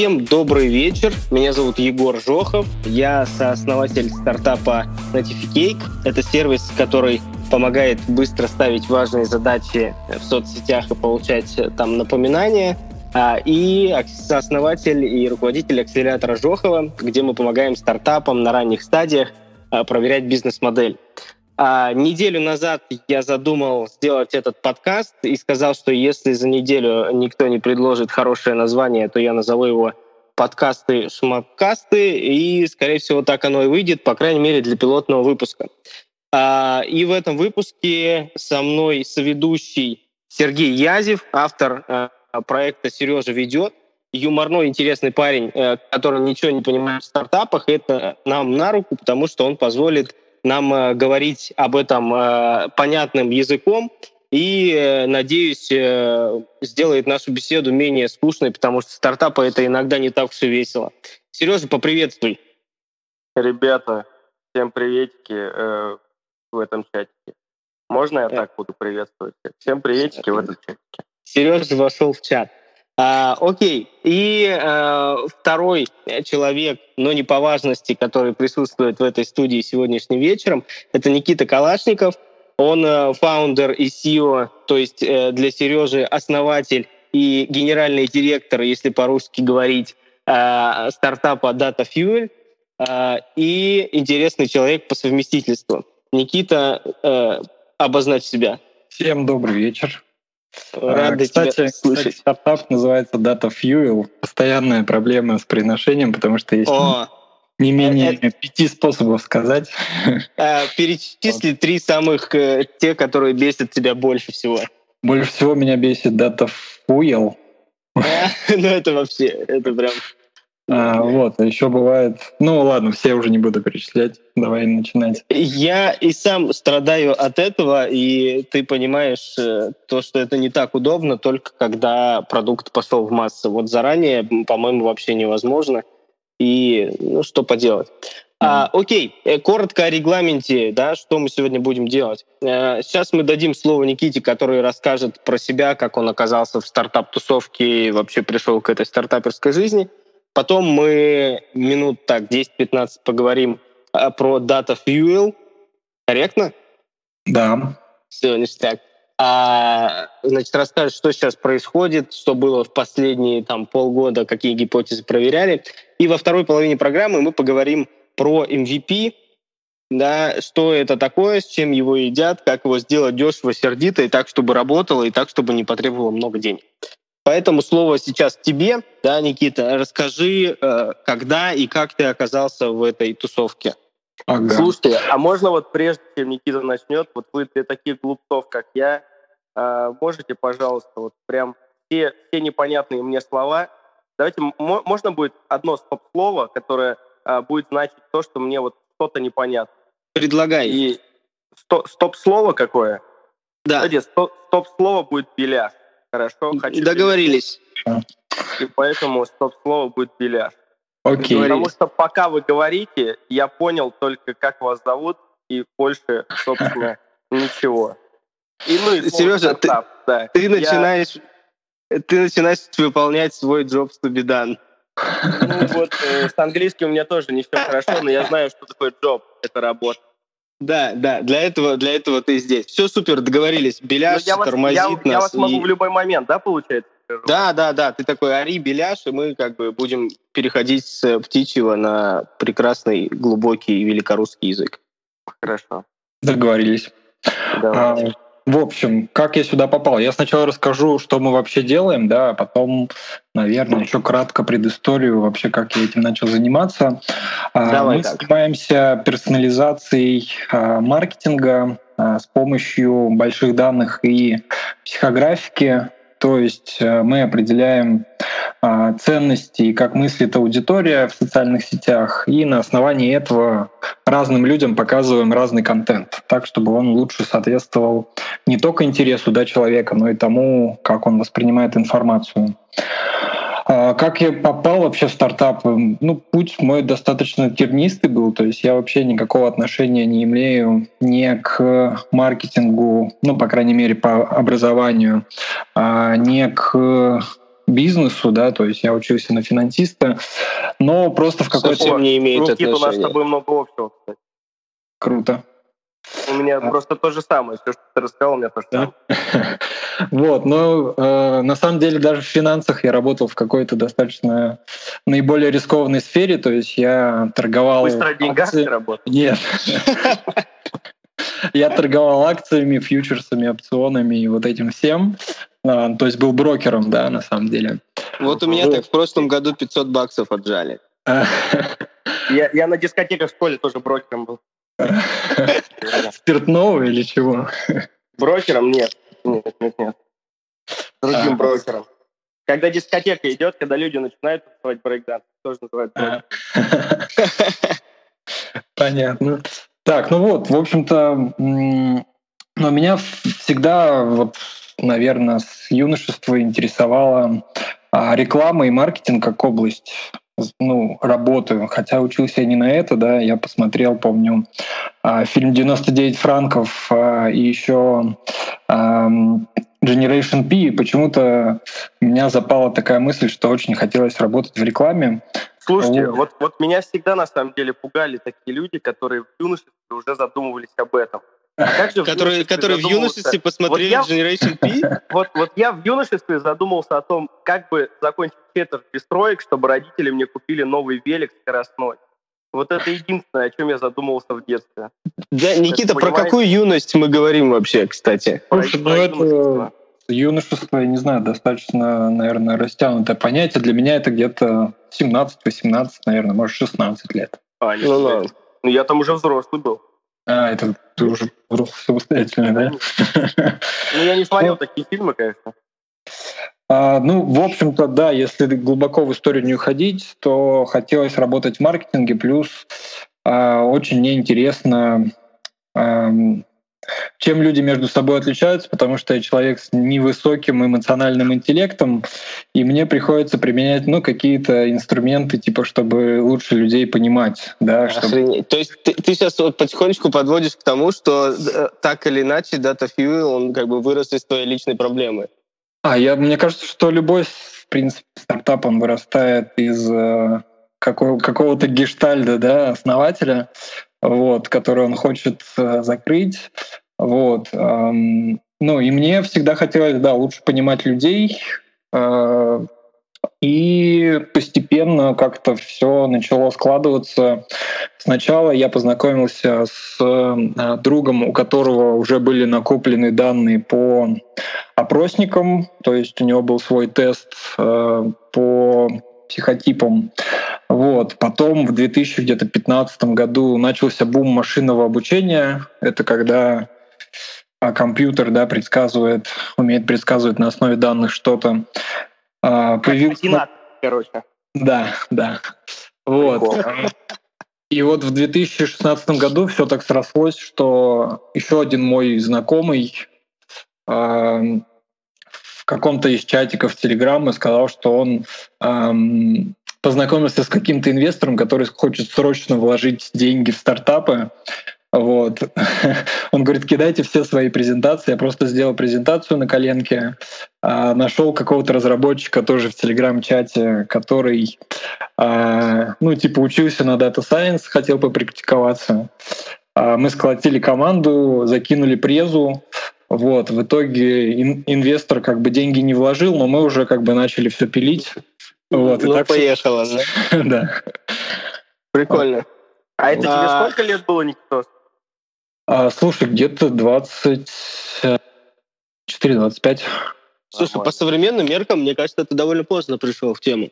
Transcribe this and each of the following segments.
Всем добрый вечер. Меня зовут Егор Жохов. Я сооснователь стартапа Notificake. Это сервис, который помогает быстро ставить важные задачи в соцсетях и получать там напоминания. А, и сооснователь и руководитель акселератора Жохова, где мы помогаем стартапам на ранних стадиях а, проверять бизнес-модель. А, неделю назад я задумал сделать этот подкаст и сказал, что если за неделю никто не предложит хорошее название, то я назову его подкасты шмаккасты, и, скорее всего, так оно и выйдет, по крайней мере, для пилотного выпуска. А, и в этом выпуске со мной соведущий Сергей Язев, автор а, проекта «Сережа ведет», юморной, интересный парень, а, который ничего не понимает в стартапах. Это нам на руку, потому что он позволит нам э, говорить об этом э, понятным языком и, э, надеюсь, сделает нашу беседу менее скучной, потому что стартапы это иногда не так и весело. Сережа, поприветствуй. Ребята, всем приветики э, в этом чатике. Можно я так буду приветствовать? Всем приветики в этом чатике. Сережа вошел в чат. А, окей. И а, второй человек, но не по важности, который присутствует в этой студии сегодняшним вечером, это Никита Калашников. Он а, фаундер и CEO, то есть для Сережи основатель и генеральный директор, если по-русски говорить, стартапа Data Fuel и интересный человек по совместительству. Никита, обозначь себя. Всем добрый вечер. Рады кстати, тебя слышать. Кстати, стартап называется Data Fuel. Постоянная проблема с приношением, потому что есть О, не менее это... пяти способов сказать. А, перечисли вот. три самых, э, те, которые бесят тебя больше всего. Больше всего меня бесит Data Fuel. ну это вообще, это прям а, вот, а еще бывает... Ну ладно, все уже не буду перечислять. Давай начинать. Я и сам страдаю от этого, и ты понимаешь э, то, что это не так удобно, только когда продукт пошел в массу. Вот заранее, по-моему, вообще невозможно. И ну что поделать. А, окей, э, коротко о регламенте, да, что мы сегодня будем делать. Э, сейчас мы дадим слово Никите, который расскажет про себя, как он оказался в стартап-тусовке и вообще пришел к этой стартаперской жизни. Потом мы минут так 10-15 поговорим а, про Data Fuel. Корректно? Да. Все, ништяк. А, значит, расскажешь, что сейчас происходит, что было в последние там, полгода, какие гипотезы проверяли. И во второй половине программы мы поговорим про MVP, да, что это такое, с чем его едят, как его сделать дешево, сердито, и так, чтобы работало, и так, чтобы не потребовало много денег. Поэтому слово сейчас тебе, да, Никита. Расскажи, э, когда и как ты оказался в этой тусовке. Ага. Слушайте, а можно вот прежде, чем Никита начнет, вот вы для таких глупцов, как я, э, можете, пожалуйста, вот прям все, все непонятные мне слова, давайте, можно будет одно стоп-слово, которое э, будет значить то, что мне вот что-то непонятно. Предлагай. И стоп-слово какое? Да. Кстати, стоп-слово будет «беляш». Хорошо, хочу... Договорились. И поэтому стоп-слово будет беляш. Окей. Потому что пока вы говорите, я понял только, как вас зовут, и больше, собственно, ничего. И, ну, и Сережа, ты, да. ты начинаешь... Ты начинаешь выполнять свой job to be done. Ну вот, э, с английским у меня тоже не все хорошо, но я знаю, что такое job, это работа. Да, да, для этого, для этого ты здесь. Все супер, договорились. Беляш я тормозит вас, я, нас. Я вас могу и... в любой момент, да, получается? Да, да, да. Ты такой ори, беляш, и мы как бы будем переходить с птичьего на прекрасный, глубокий великорусский язык. Хорошо. Договорились. Давайте. А, в общем, как я сюда попал? Я сначала расскажу, что мы вообще делаем, да, а потом, наверное, еще кратко предысторию вообще, как я этим начал заниматься. А, Давай мы так. занимаемся персонализацией а, маркетинга с помощью больших данных и психографики то есть э, мы определяем а, ценности и как мыслит аудитория в социальных сетях, и на основании этого разным людям показываем разный контент, так чтобы он лучше соответствовал не только интересу да, человека, но и тому, как он воспринимает информацию. А, как я попал вообще в стартап? Ну, путь мой достаточно тернистый был, то есть я вообще никакого отношения не имею ни к маркетингу, ну, по крайней мере, по образованию, а, ни к бизнесу, да, то есть я учился на финансиста, но просто в какой-то... Совсем не имеет Никита, отношения. у нас с тобой много общего, кстати. Круто. У меня а. просто то же самое. Все, что ты рассказал, у меня то же самое. Вот, но э, на самом деле даже в финансах я работал в какой-то достаточно наиболее рискованной сфере, то есть я торговал... Быстро о деньгах ты работал? Нет. Я торговал акциями, фьючерсами, опционами и вот этим всем. А, то есть был брокером, да, на самом деле. Вот у меня так в прошлом году 500 баксов отжали. Я, я на дискотеках в школе тоже брокером был. Спиртного или чего? Брокером нет. Нет, нет, нет. Другим а. брокером. Когда дискотека идет, когда люди начинают танцевать брейкданс, тоже называют брокером. Понятно. Так, ну вот, в общем-то, но меня всегда, вот, наверное, с юношества интересовала а, реклама и маркетинг как область ну, работы, хотя учился я не на это, да, я посмотрел, помню, а, фильм «99 франков» а, и еще Generation P, и почему-то у меня запала такая мысль, что очень хотелось работать в рекламе. Слушайте, вот, вот, вот меня всегда на самом деле пугали такие люди, которые в юношестве уже задумывались об этом. А как же которые, которые в юношестве посмотрели вот я, Generation P? Вот, вот я в юношестве задумался о том, как бы закончить четверть без троек, чтобы родители мне купили новый велик скоростной. Вот это единственное, о чем я задумывался в детстве. Да, Никита, про какую юность мы говорим вообще, кстати? Слушай, ну это юношество, я не знаю, достаточно, наверное, растянутое понятие. Для меня это где-то 17-18, наверное, может, 16 лет. А, ну, да. ну, я там уже взрослый был. А, это ты уже взрослый самостоятельный, да? Ну, я не смотрел такие фильмы, конечно. А, ну, в общем-то, да, если глубоко в историю не уходить, то хотелось работать в маркетинге, плюс а, очень неинтересно а, чем люди между собой отличаются, потому что я человек с невысоким эмоциональным интеллектом, и мне приходится применять ну, какие-то инструменты, типа, чтобы лучше людей понимать. Да, чтобы... То есть ты, ты сейчас вот потихонечку подводишь к тому, что э, так или иначе Data Fuel, он как бы вырос из твоей личной проблемы. А, я, мне кажется, что любой, в принципе, стартап, он вырастает из э, какого, какого-то гештальда, да, основателя, вот, который он хочет э, закрыть. Вот. Ну, и мне всегда хотелось, да, лучше понимать людей, э, и постепенно как-то все начало складываться. Сначала я познакомился с э, другом, у которого уже были накоплены данные по опросникам, то есть у него был свой тест э, по психотипам. Вот. Потом в 2015 году начался бум машинного обучения. Это когда а, компьютер да, предсказывает, умеет предсказывать на основе данных что-то. А, появился... Координат, короче. Да, да. Вот. И вот в 2016 году все так срослось, что еще один мой знакомый э, в каком-то из чатиков Телеграма сказал, что он э, познакомился с каким-то инвестором, который хочет срочно вложить деньги в стартапы. Вот. Он говорит, кидайте все свои презентации. Я просто сделал презентацию на коленке, а, нашел какого-то разработчика тоже в телеграм-чате, который, а, ну, типа, учился на Data Science, хотел попрактиковаться. А, мы сколотили команду, закинули презу, вот, в итоге ин- инвестор как бы деньги не вложил, но мы уже как бы начали все пилить. Вот, ну, и так поехало, да? да. Прикольно. А это тебе сколько лет было, Никитос? А, слушай, где-то 24-25. Слушай, по современным меркам, мне кажется, ты довольно поздно пришел в тему.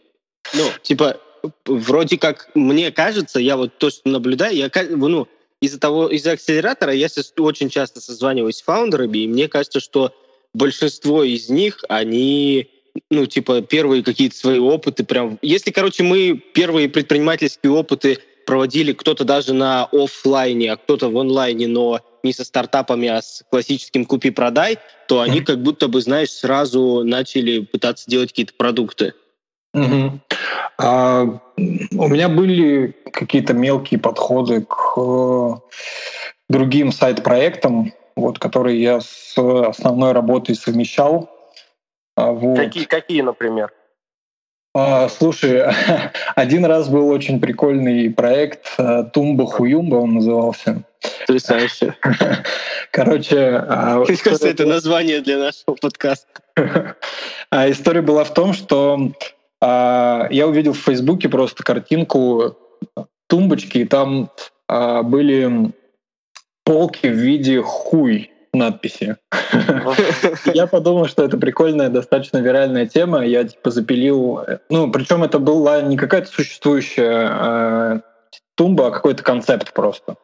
Ну, типа, вроде как, мне кажется, я вот то, что наблюдаю, я, ну, из-за того, из-за акселератора я очень часто созваниваюсь с фаундерами, и мне кажется, что большинство из них, они, ну, типа, первые какие-то свои опыты прям... Если, короче, мы первые предпринимательские опыты проводили кто-то даже на офлайне, а кто-то в онлайне, но не со стартапами, а с классическим купи-продай, то они как будто бы, знаешь, сразу начали пытаться делать какие-то продукты. Угу. А, у меня были какие-то мелкие подходы к э, другим сайт-проектам, вот, которые я с основной работой совмещал. А, вот. Какие, какие, например? А, слушай, один раз был очень прикольный проект э, Тумба Хуюмба, он назывался. Потрясающе. Короче... А, Мне кажется, это название для нашего подкаста. А история была в том, что я увидел в Фейсбуке просто картинку тумбочки, и там были полки в виде хуй надписи. Я подумал, что это прикольная, достаточно виральная тема. Я типа запилил... Ну, причем это была не какая-то существующая э, тумба, а какой-то концепт просто.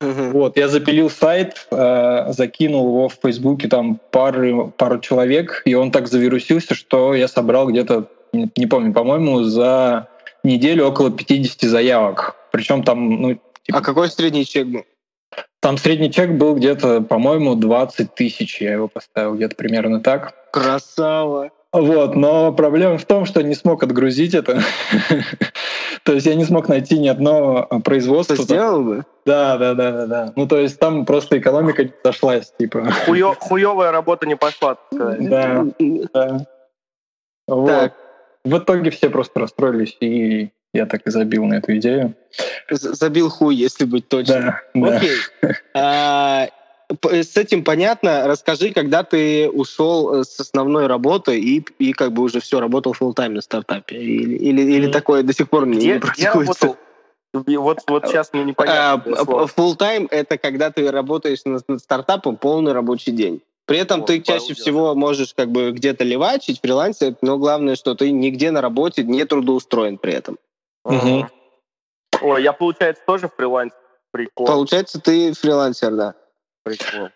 Вот, я запилил сайт, э, закинул его в Фейсбуке там пары, пару человек, и он так завирусился, что я собрал где-то, не, не помню, по-моему, за неделю около 50 заявок. Причем там, ну... Типа, а какой средний чек был? Там средний чек был где-то, по-моему, 20 тысяч. Я его поставил где-то примерно так. Красава! Вот, но проблема в том, что не смог отгрузить это. то есть я не смог найти ни одно производство. Ты сделал бы? Да, да, да, да, да. Ну, то есть там просто экономика не сошлась, типа. Хуё, хуёвая работа не пошла. Да, да. Вот. В итоге все просто расстроились и я так и забил на эту идею. Забил хуй, если быть точным. Да, Окей. Да. А, с этим понятно. Расскажи, когда ты ушел э, с основной работы и, и как бы уже все, работал full тайм на стартапе? Или, или, или такое до сих пор не, где, не практикуется? Где вот, вот сейчас мне непонятно. А, full time это когда ты работаешь над, над стартапом полный рабочий день. При этом вот, ты чаще всего можешь как бы где-то левачить, фрилансить, но главное, что ты нигде на работе не трудоустроен при этом. Угу. Ой, я, получается, тоже фрилансер. Прикол. Получается, ты фрилансер, да. Прикол.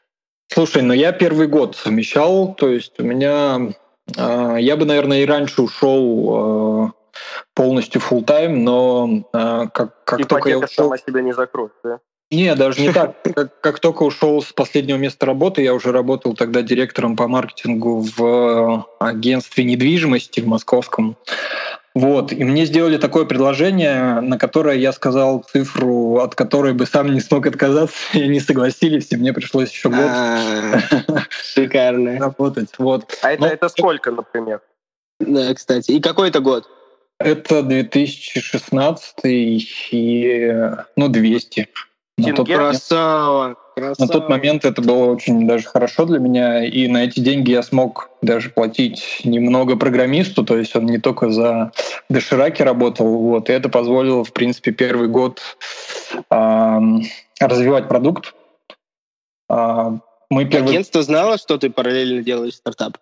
Слушай, ну я первый год совмещал, то есть у меня... Э, я бы, наверное, и раньше ушел э, полностью full тайм но э, как, как Ипотека только я ушел... сама себя не закроет, да? Не, даже не так. Как, как только ушел с последнего места работы, я уже работал тогда директором по маркетингу в агентстве недвижимости в московском. Вот, и мне сделали такое предложение, на которое я сказал цифру, от которой бы сам не смог отказаться, и они согласились, и мне пришлось еще год а, шикарно работать. Вот. А это, это сколько, например? Да, кстати. И какой это год? Это 2016 и, ну, 200. На тот, красава, красава. на тот момент это было очень даже хорошо для меня, и на эти деньги я смог даже платить немного программисту, то есть он не только за дошираки работал, вот, и это позволило, в принципе, первый год э, развивать продукт. Э, мы первый... Агентство знало, что ты параллельно делаешь стартап?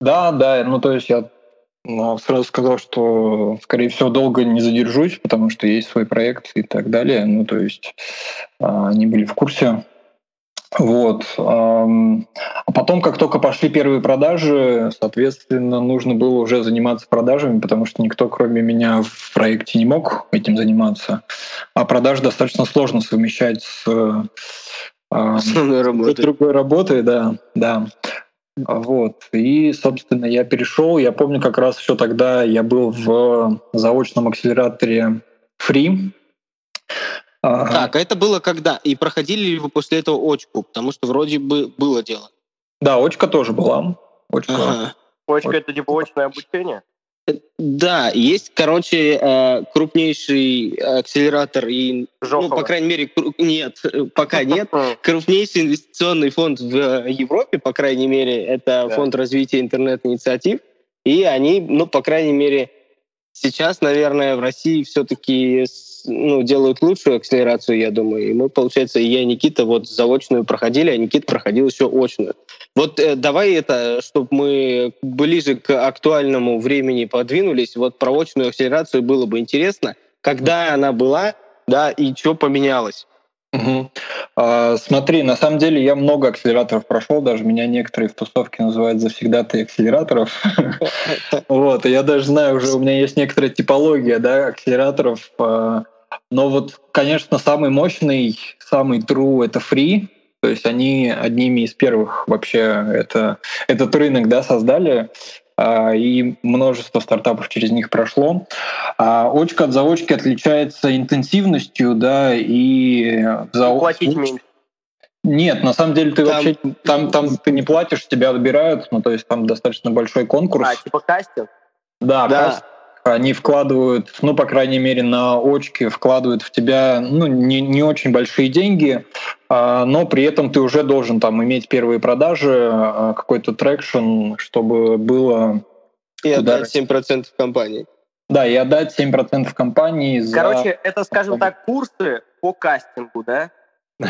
Да, да, ну то есть я но сразу сказал, что, скорее всего, долго не задержусь, потому что есть свой проект и так далее. Ну, то есть а, они были в курсе. Вот. А потом, как только пошли первые продажи, соответственно, нужно было уже заниматься продажами, потому что никто, кроме меня, в проекте не мог этим заниматься. А продажи достаточно сложно совмещать с основной работой. другой работой, да, да. Вот. И, собственно, я перешел. Я помню, как раз еще тогда я был в заочном акселераторе Free. Так, а это было когда? И проходили ли вы после этого очку? Потому что вроде бы было дело. Да, очка тоже была. Очка. Ага. Очка — это типа очное обучение? Да, есть, короче, э, крупнейший акселератор и, Жохова. ну, по крайней мере, нет, пока нет. Крупнейший инвестиционный фонд в Европе, по крайней мере, это да. фонд развития интернет-инициатив, и они, ну, по крайней мере, сейчас, наверное, в России все-таки ну, делают лучшую акселерацию, я думаю. И мы, получается, и я, и Никита вот заочную проходили, а Никита проходил еще очную. Вот э, давай это, чтобы мы ближе к актуальному времени подвинулись, вот про очную акселерацию было бы интересно, когда она была, да, и что поменялось. Угу. А, смотри, на самом деле я много акселераторов прошел, даже меня некоторые в тусовке называют завсегдатой акселераторов. Вот, я даже знаю, уже у меня есть некоторая типология, да, акселераторов. А, но вот, конечно, самый мощный, самый true — это free, то есть они одними из первых вообще это, этот рынок да, создали. А, и множество стартапов через них прошло. А очка от заочки отличается интенсивностью, да, и за... Платить меньше. Нет, на самом деле ты там... вообще там, там ты не платишь, тебя отбирают, ну то есть там достаточно большой конкурс. А, типа кастинг? Да, да. они вкладывают, ну, по крайней мере, на очки вкладывают в тебя, ну, не, не очень большие деньги, но при этом ты уже должен там иметь первые продажи, а, какой-то traction, чтобы было... И отдать 7% компании. Да, и отдать 7% компании за... Короче, это, скажем так, курсы по кастингу, да?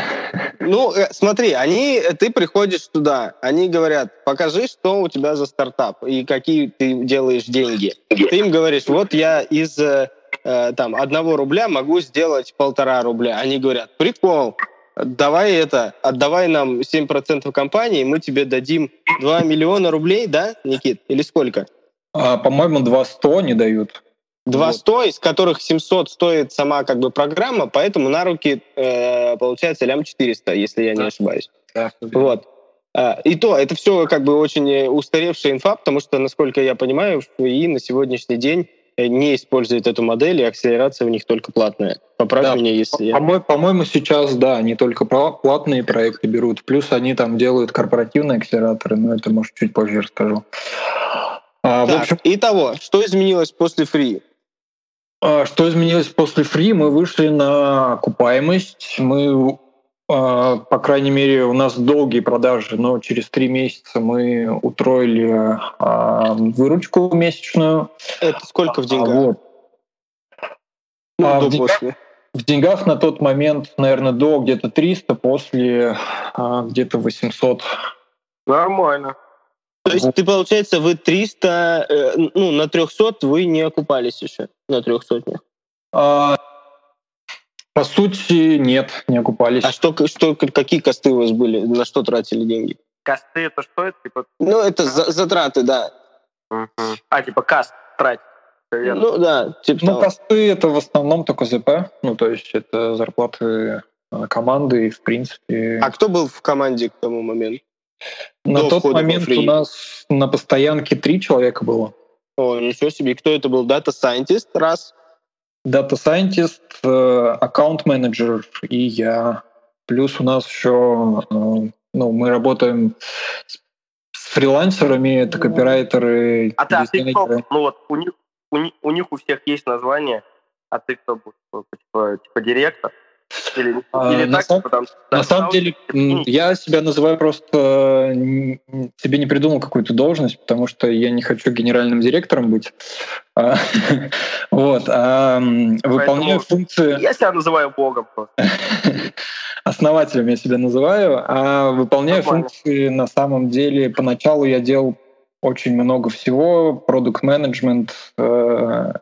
Ну, э, смотри, они, ты приходишь туда, они говорят, покажи, что у тебя за стартап и какие ты делаешь деньги. Ты им говоришь, вот я из э, э там одного рубля могу сделать полтора рубля. Они говорят, прикол, давай это, отдавай нам 7% компании, мы тебе дадим 2 миллиона рублей, да, Никит? Или сколько? А, по-моему, 200 не дают. 200, вот. из которых 700 стоит сама как бы программа, поэтому на руки э, получается лям 400, если я да. не ошибаюсь. Да, вот. А, и то, это все как бы очень устаревшая инфа, потому что, насколько я понимаю, и на сегодняшний день не используют эту модель, и акселерация у них только платная. Поправь да, меня, если я... По- по-моему, сейчас, да, они только платные проекты берут, плюс они там делают корпоративные акселераторы, но это, может, чуть позже расскажу. А, так, в общем... Итого, что изменилось после фри? А, что изменилось после фри? Мы вышли на окупаемость. Мы, по крайней мере, у нас долгие продажи, но через три месяца мы утроили а, выручку месячную. Это сколько в деньгах? Вот. Ну, в, деньгах, в деньгах на тот момент, наверное, до где-то 300, после где-то 800. Нормально. То есть ты, получается, вы 300, э, ну, на 300 вы не окупались еще, на 300? А, по сути, нет, не окупались. А что, что, какие косты у вас были? На что тратили деньги? Косты это что? Это, типа... Ну, это за, затраты, да. Угу. А, типа каст тратить. Ну да, типа Ну, того. косты это в основном только ЗП, ну, то есть это зарплаты э, команды и, в принципе... А кто был в команде к тому моменту? На тот момент у нас на постоянке три человека было. О, ничего себе. Кто это был? Data Scientist? Раз. Data Scientist, аккаунт э, и я. Плюс у нас еще, э, ну, мы работаем с фрилансерами, это копирайтеры. А, ты, а ты кто? Ну вот у них, у, них, у них у всех есть название, а ты кто будешь? Типа, типа директор? Или, а, или на так, сам, потому, на самом деле, я себя называю просто... Себе не придумал какую-то должность, потому что я не хочу генеральным директором быть. А, вот. А, выполняю функции... Я себя называю богом Основателем я себя называю, а выполняю функции на самом деле... Поначалу я делал очень много всего, продукт менеджмент, э,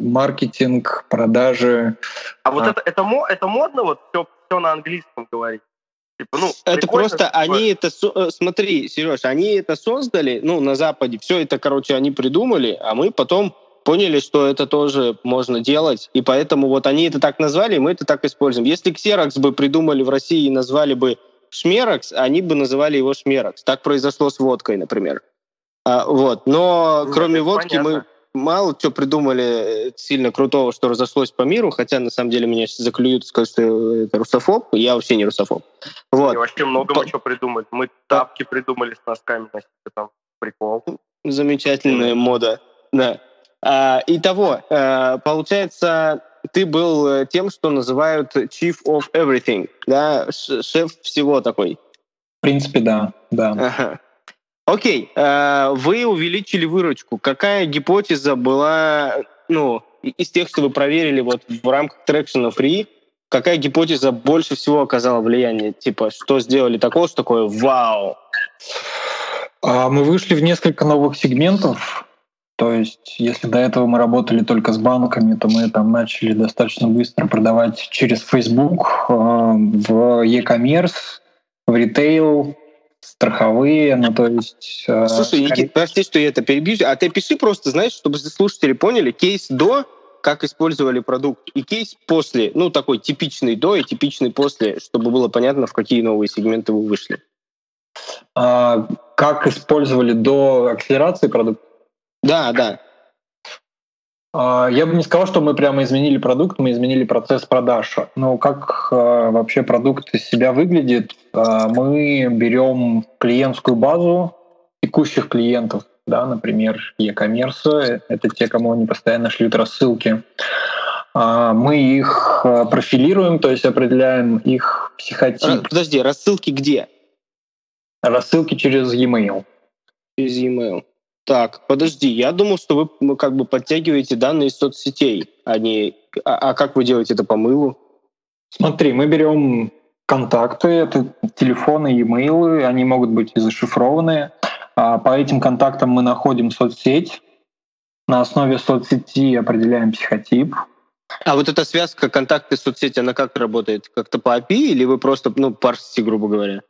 маркетинг, продажи. А вот это, это, это модно, вот все, все на английском говорить? Типа, ну, это просто они это э, смотри, Сереж, они это создали, ну на Западе все это, короче, они придумали, а мы потом поняли, что это тоже можно делать, и поэтому вот они это так назвали, и мы это так используем. Если Xerox бы придумали в России и назвали бы Шмерокс, они бы называли его Шмерокс. Так произошло с водкой, например. А, вот. Но ну, кроме водки понятно. мы мало что придумали э, сильно крутого, что разошлось по миру, хотя на самом деле меня заклюют, скажут, что это русофоб. Я вообще не русофоб. Вот. И вообще много по... мы что придумали. Мы тапки придумали с носками, значит, там прикол. Замечательная мода, да. А, итого, а, получается, ты был э, тем, что называют chief of everything, да, шеф всего такой. В принципе, да, да. Ага. Окей, э, вы увеличили выручку. Какая гипотеза была, ну, из тех, что вы проверили вот в рамках трекшена Free, какая гипотеза больше всего оказала влияние? Типа, что сделали такого, что такое вау? А, мы вышли в несколько новых сегментов. То есть, если до этого мы работали только с банками, то мы там начали достаточно быстро продавать через Facebook, э, в e-commerce, в ритейл, страховые, ну то есть... Э, Слушай, скорее... Никит, прости, что я это перебью, а ты пиши просто, знаешь, чтобы слушатели поняли, кейс до, как использовали продукт, и кейс после, ну такой типичный до и типичный после, чтобы было понятно, в какие новые сегменты вы вышли. А, как использовали до акселерации продукт? Да, да. А, я бы не сказал, что мы прямо изменили продукт, мы изменили процесс продаж. Но как а, вообще продукт из себя выглядит? А, мы берем клиентскую базу текущих клиентов, да, например, e-commerce, это те, кому они постоянно шлют рассылки. Мы их э, профилируем, то есть определяем их психотип. Подожди, рассылки где? Рассылки через e-mail. Через e-mail. Так, подожди, я думал, что вы как бы подтягиваете данные из соцсетей, а не... А, а как вы делаете это по мылу? Смотри, мы берем контакты, это телефоны, e-mail, они могут быть и зашифрованные. А по этим контактам мы находим соцсеть, на основе соцсети определяем психотип. А вот эта связка контакты соцсети, она как работает? Как-то по API или вы просто ну, парсите, грубо говоря?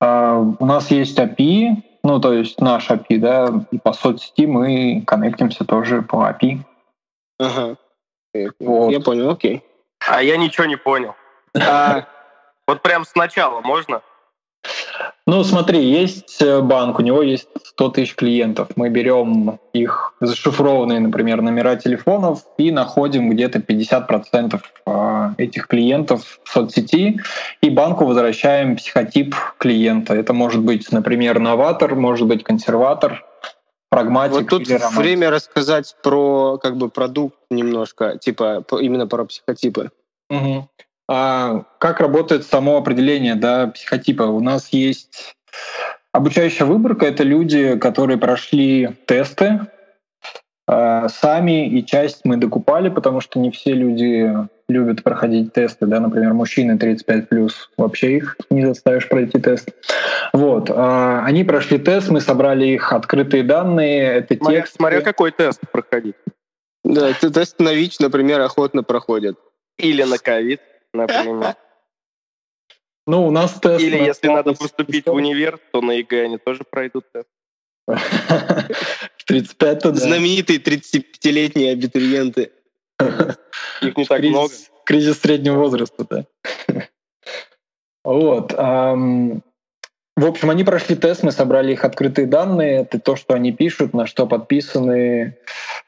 А, у нас есть API, ну, то есть наш API, да, и по соцсети мы коннектимся тоже по API. Ага. Вот. Я понял, окей. А я ничего не понял. А, вот прям сначала можно? Ну, смотри, есть э, банк, у него есть 100 тысяч клиентов. Мы берем их зашифрованные, например, номера телефонов и находим где-то 50% э, этих клиентов в соцсети, и банку возвращаем психотип клиента. Это может быть, например, новатор, может быть, консерватор, прагматик. Вот тут время рассказать про как бы продукт немножко, типа именно про психотипы. Угу. А как работает само определение да, психотипа? У нас есть обучающая выборка. Это люди, которые прошли тесты э, сами, и часть мы докупали, потому что не все люди любят проходить тесты, да, например, мужчины 35 плюс, вообще их не заставишь пройти тест. Вот, э, они прошли тест, мы собрали их открытые данные, это смотря, тексты. Смотря какой тест проходить. Да, тест на ВИЧ, например, охотно проходят. Или на ковид например. Ну, у нас тест... Или если надо поступить в универ, то на ЕГЭ они тоже пройдут тест. В 35 то да. Знаменитые 35-летние абитуриенты. Их не так много. Кризис среднего возраста, да. Вот. В общем, они прошли тест, мы собрали их открытые данные. Это то, что они пишут, на что подписаны,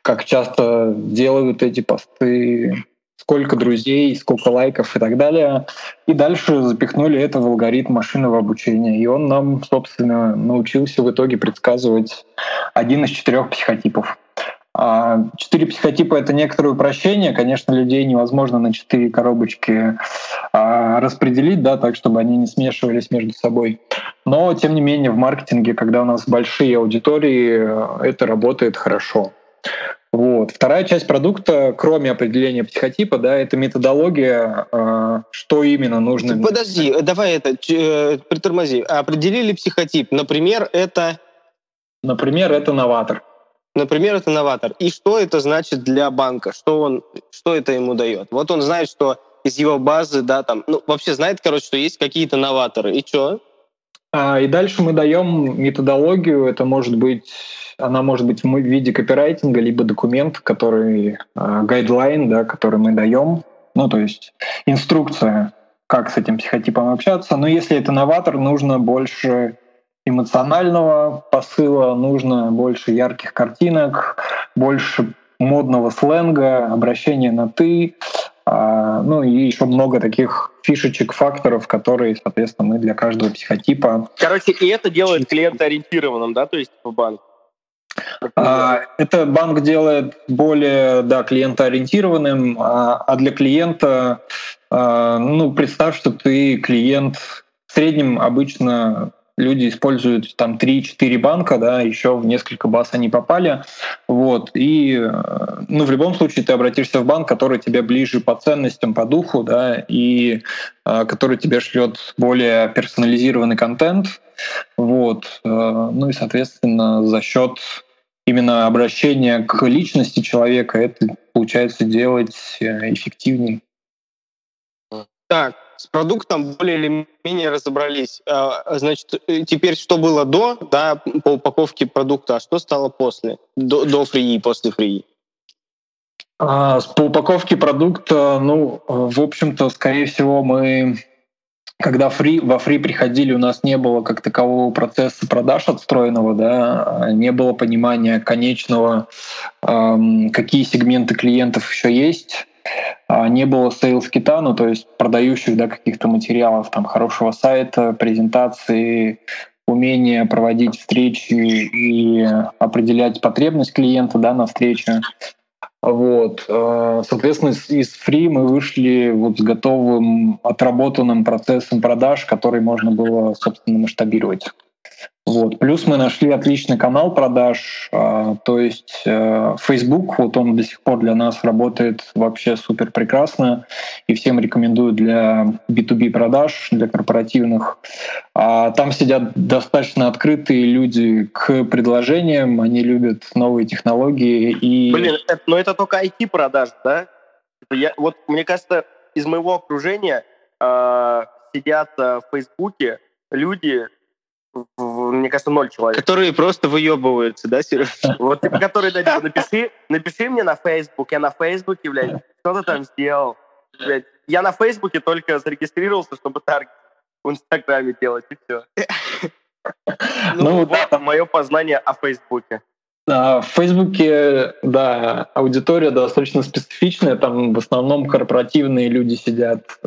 как часто делают эти посты, сколько друзей, сколько лайков и так далее. И дальше запихнули это в алгоритм машинного обучения. И он нам, собственно, научился в итоге предсказывать один из четырех психотипов. А четыре психотипа — это некоторое упрощение. Конечно, людей невозможно на четыре коробочки а, распределить, да, так, чтобы они не смешивались между собой. Но, тем не менее, в маркетинге, когда у нас большие аудитории, это работает хорошо. Вот. Вторая часть продукта, кроме определения психотипа, да, это методология, э, что именно нужно. Подожди, давай это, э, притормози. Определили психотип. Например, это... Например, это новатор. Например, это новатор. И что это значит для банка? Что, он, что это ему дает? Вот он знает, что из его базы, да, там, ну, вообще знает, короче, что есть какие-то новаторы. И что? А, и дальше мы даем методологию. Это может быть она может быть в виде копирайтинга, либо документ, который гайдлайн, да, который мы даем, ну, то есть инструкция, как с этим психотипом общаться. Но если это новатор, нужно больше эмоционального посыла, нужно больше ярких картинок, больше модного сленга, обращения на «ты», а, ну и еще много таких фишечек, факторов, которые, соответственно, мы для каждого психотипа... Короче, и это делает клиентоориентированным, да, то есть в банк? А, это банк делает более да, клиентоориентированным, а, а для клиента, а, ну, представь, что ты клиент. В среднем обычно люди используют там 3-4 банка, да, еще в несколько баз они попали, вот, и, ну, в любом случае ты обратишься в банк, который тебе ближе по ценностям, по духу, да, и который тебе шлет более персонализированный контент, вот, ну и, соответственно, за счет именно обращение к личности человека, это получается делать э, эффективнее. Так, с продуктом более или менее разобрались. А, значит, э, теперь что было до, да, по упаковке продукта, а что стало после, до, до фрии после фрии? А, по упаковке продукта, ну, в общем-то, скорее всего, мы когда фри, во фри приходили, у нас не было как такового процесса продаж отстроенного, да, не было понимания конечного, эм, какие сегменты клиентов еще есть, а не было sales кита, ну то есть продающих да, каких-то материалов, там хорошего сайта, презентации, умение проводить встречи и определять потребность клиента да, на встрече. Вот. Э, соответственно, из Free мы вышли вот с готовым, отработанным процессом продаж, который можно было, собственно, масштабировать. Вот. Плюс мы нашли отличный канал продаж, а, то есть э, Facebook, вот он до сих пор для нас работает вообще супер прекрасно, и всем рекомендую для B2B продаж, для корпоративных. А там сидят достаточно открытые люди к предложениям, они любят новые технологии. И... Блин, но это только IT-продаж, да? Я, вот мне кажется, из моего окружения э, сидят э, в Фейсбуке люди, мне кажется, ноль человек. Которые просто выебываются, да, Сереж? Вот, типа, которые, да, типа, напиши, напиши мне на Facebook, я на Фейсбуке, блядь, что ты там сделал? Блядь, я на Фейсбуке только зарегистрировался, чтобы таргет в Инстаграме делать, и все. Ну, ну вот это мое познание о Фейсбуке. В Фейсбуке, да, аудитория достаточно специфичная, там в основном корпоративные люди сидят.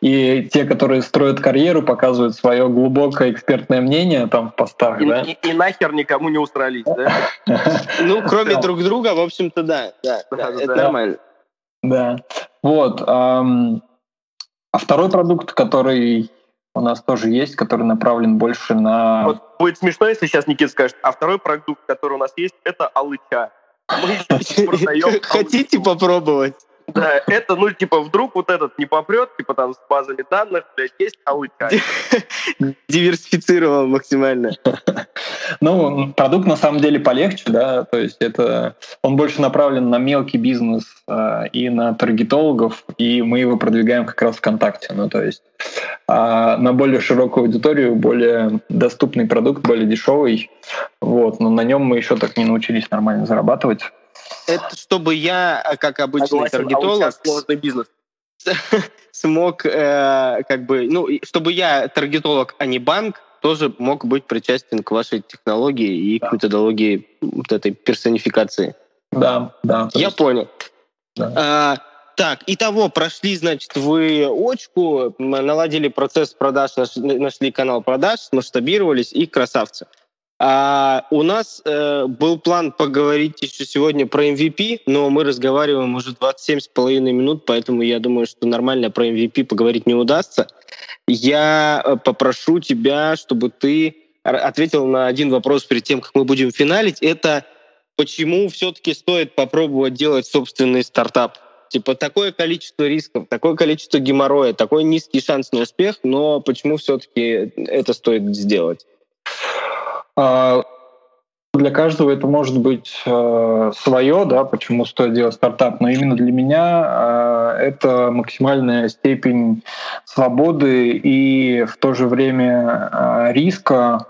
И те, которые строят карьеру, показывают свое глубокое экспертное мнение там в постах, и, да? И, и нахер никому не усрались, да? Ну, кроме друг друга, в общем-то, да. Да, это нормально. Да. Вот. А второй продукт, который у нас тоже есть, который направлен больше на... Вот будет смешно, если сейчас Никита скажет, а второй продукт, который у нас есть, это алыча. Мы Хотите попробовать? Да, это, ну, типа, вдруг вот этот не попрет, типа, там, с базами данных, блядь, есть, а. Диверсифицировал максимально. Ну, продукт на самом деле полегче, да, то есть это он больше направлен на мелкий бизнес э, и на таргетологов, и мы его продвигаем как раз ВКонтакте, ну, то есть э, на более широкую аудиторию, более доступный продукт, более дешевый, вот, но на нем мы еще так не научились нормально зарабатывать это чтобы я, э, как обычный Согласен, таргетолог, а сложный бизнес. смог, э, как бы, ну, чтобы я таргетолог, а не банк, тоже мог быть причастен к вашей технологии и да. к методологии вот этой персонификации. Да, да. Я есть... понял. Да. А, так, итого, прошли, значит, вы очку, наладили процесс продаж, нашли канал продаж, масштабировались и красавцы. А у нас э, был план поговорить еще сегодня про MVP, но мы разговариваем уже 27,5 минут, поэтому я думаю, что нормально про MVP поговорить не удастся. Я э, попрошу тебя, чтобы ты ответил на один вопрос перед тем, как мы будем финалить. Это почему все-таки стоит попробовать делать собственный стартап? Типа такое количество рисков, такое количество геморроя, такой низкий шанс на успех, но почему все-таки это стоит сделать? А, для каждого это может быть э, свое, да, почему стоит делать стартап, но именно для меня э, это максимальная степень свободы и в то же время э, риска,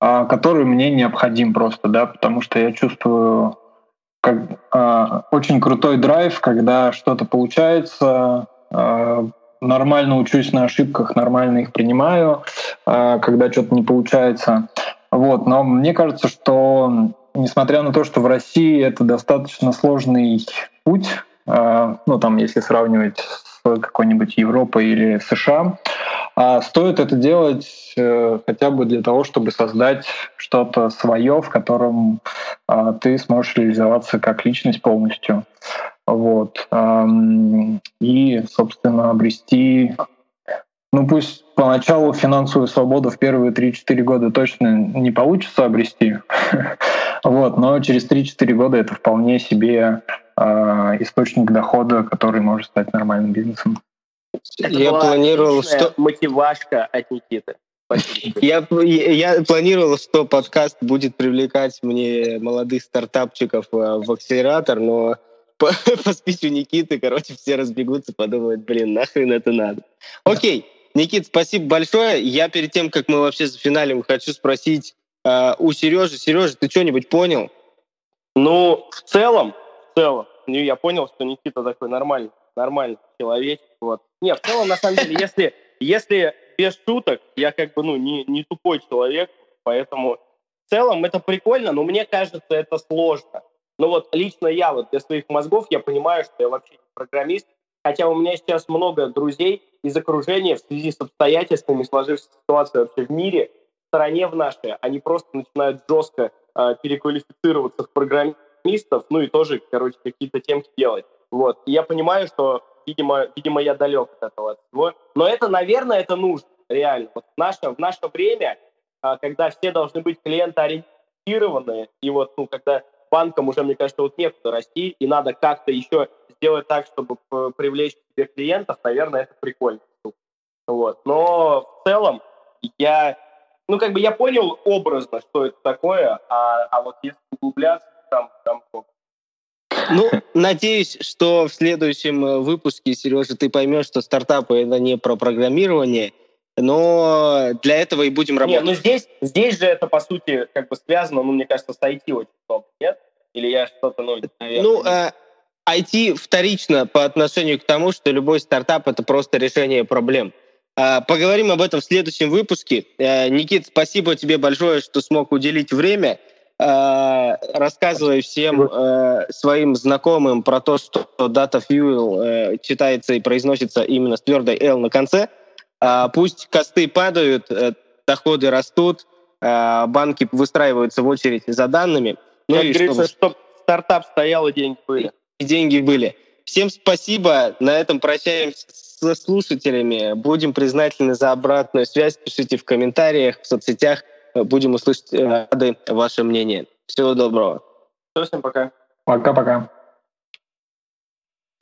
э, который мне необходим просто, да, потому что я чувствую как э, очень крутой драйв, когда что-то получается, э, нормально учусь на ошибках, нормально их принимаю, э, когда что-то не получается. Вот, но мне кажется, что несмотря на то, что в России это достаточно сложный путь, э, ну там, если сравнивать с какой-нибудь Европой или США, а стоит это делать э, хотя бы для того, чтобы создать что-то свое, в котором э, ты сможешь реализоваться как личность полностью. Вот. И, собственно, обрести ну пусть поначалу финансовую свободу в первые 3-4 года точно не получится обрести, вот, но через 3-4 года это вполне себе э, источник дохода, который может стать нормальным бизнесом. Это я планировал, что мотивашка от Никиты. Я, я планировал, что подкаст будет привлекать мне молодых стартапчиков э, в акселератор, но по, по спичу Никиты, короче, все разбегутся, подумают, блин, нахрен это надо. Окей, Никит, спасибо большое. Я перед тем, как мы вообще за финалем, хочу спросить э, у Сережи. Сережа, ты что-нибудь понял? Ну, в целом, в целом, ну, я понял, что Никита такой нормальный, нормальный человек. Вот. Не, в целом, на самом деле, если, если без шуток, я как бы, ну, не, не тупой человек, поэтому в целом это прикольно, но мне кажется, это сложно. Но вот лично я, вот для своих мозгов, я понимаю, что я вообще не программист, хотя у меня сейчас много друзей из окружения в связи с обстоятельствами, сложившейся ситуацией вообще в мире, стороне в нашей, они просто начинают жестко э, переквалифицироваться в программистов, ну и тоже, короче, какие-то темки делать. Вот. И я понимаю, что, видимо, видимо, я далек от этого всего. Но это, наверное, это нужно, реально. Вот в наше, в наше время, э, когда все должны быть клиентоориентированные, и вот, ну, когда банкам уже, мне кажется, вот некуда расти, и надо как-то еще сделать так, чтобы привлечь к себе клиентов, наверное, это прикольно. Вот. Но в целом я, ну, как бы я понял образно, что это такое, а, а вот если углубляться, там, там ну, надеюсь, что в следующем э, выпуске, Сережа, ты поймешь, что стартапы это не про программирование, но для этого и будем работать. Нет, ну здесь, здесь же это, по сути, как бы связано, ну, мне кажется, с IT очень много, нет? Или я что-то, ну, наверное... Ну, э, IT вторично по отношению к тому, что любой стартап — это просто решение проблем. Э, поговорим об этом в следующем выпуске. Э, Никит, спасибо тебе большое, что смог уделить время. Э, рассказывай всем э, своим знакомым про то, что Data Fuel э, читается и произносится именно с твердой L на конце — а, пусть косты падают, э, доходы растут, а, банки выстраиваются в очередь за данными. Ну как и говорится, чтобы стартап стоял и деньги были. И деньги были. Всем спасибо. На этом прощаемся с слушателями. Будем признательны за обратную связь. Пишите в комментариях, в соцсетях. Будем услышать э, рады ваше мнение. Всего доброго. Все, всем пока. Пока-пока.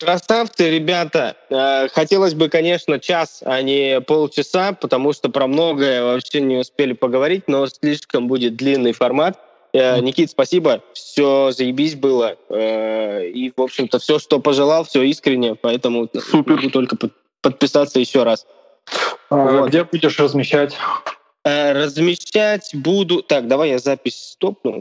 Красавцы, ребята. Э, хотелось бы, конечно, час, а не полчаса, потому что про многое вообще не успели поговорить, но слишком будет длинный формат. Э, Никит, спасибо. Все заебись было. Э, и, в общем-то, все, что пожелал, все искренне, поэтому Супер. могу только подписаться еще раз. А, вот. Где будешь размещать? Размещать буду... Так, давай я запись стопну.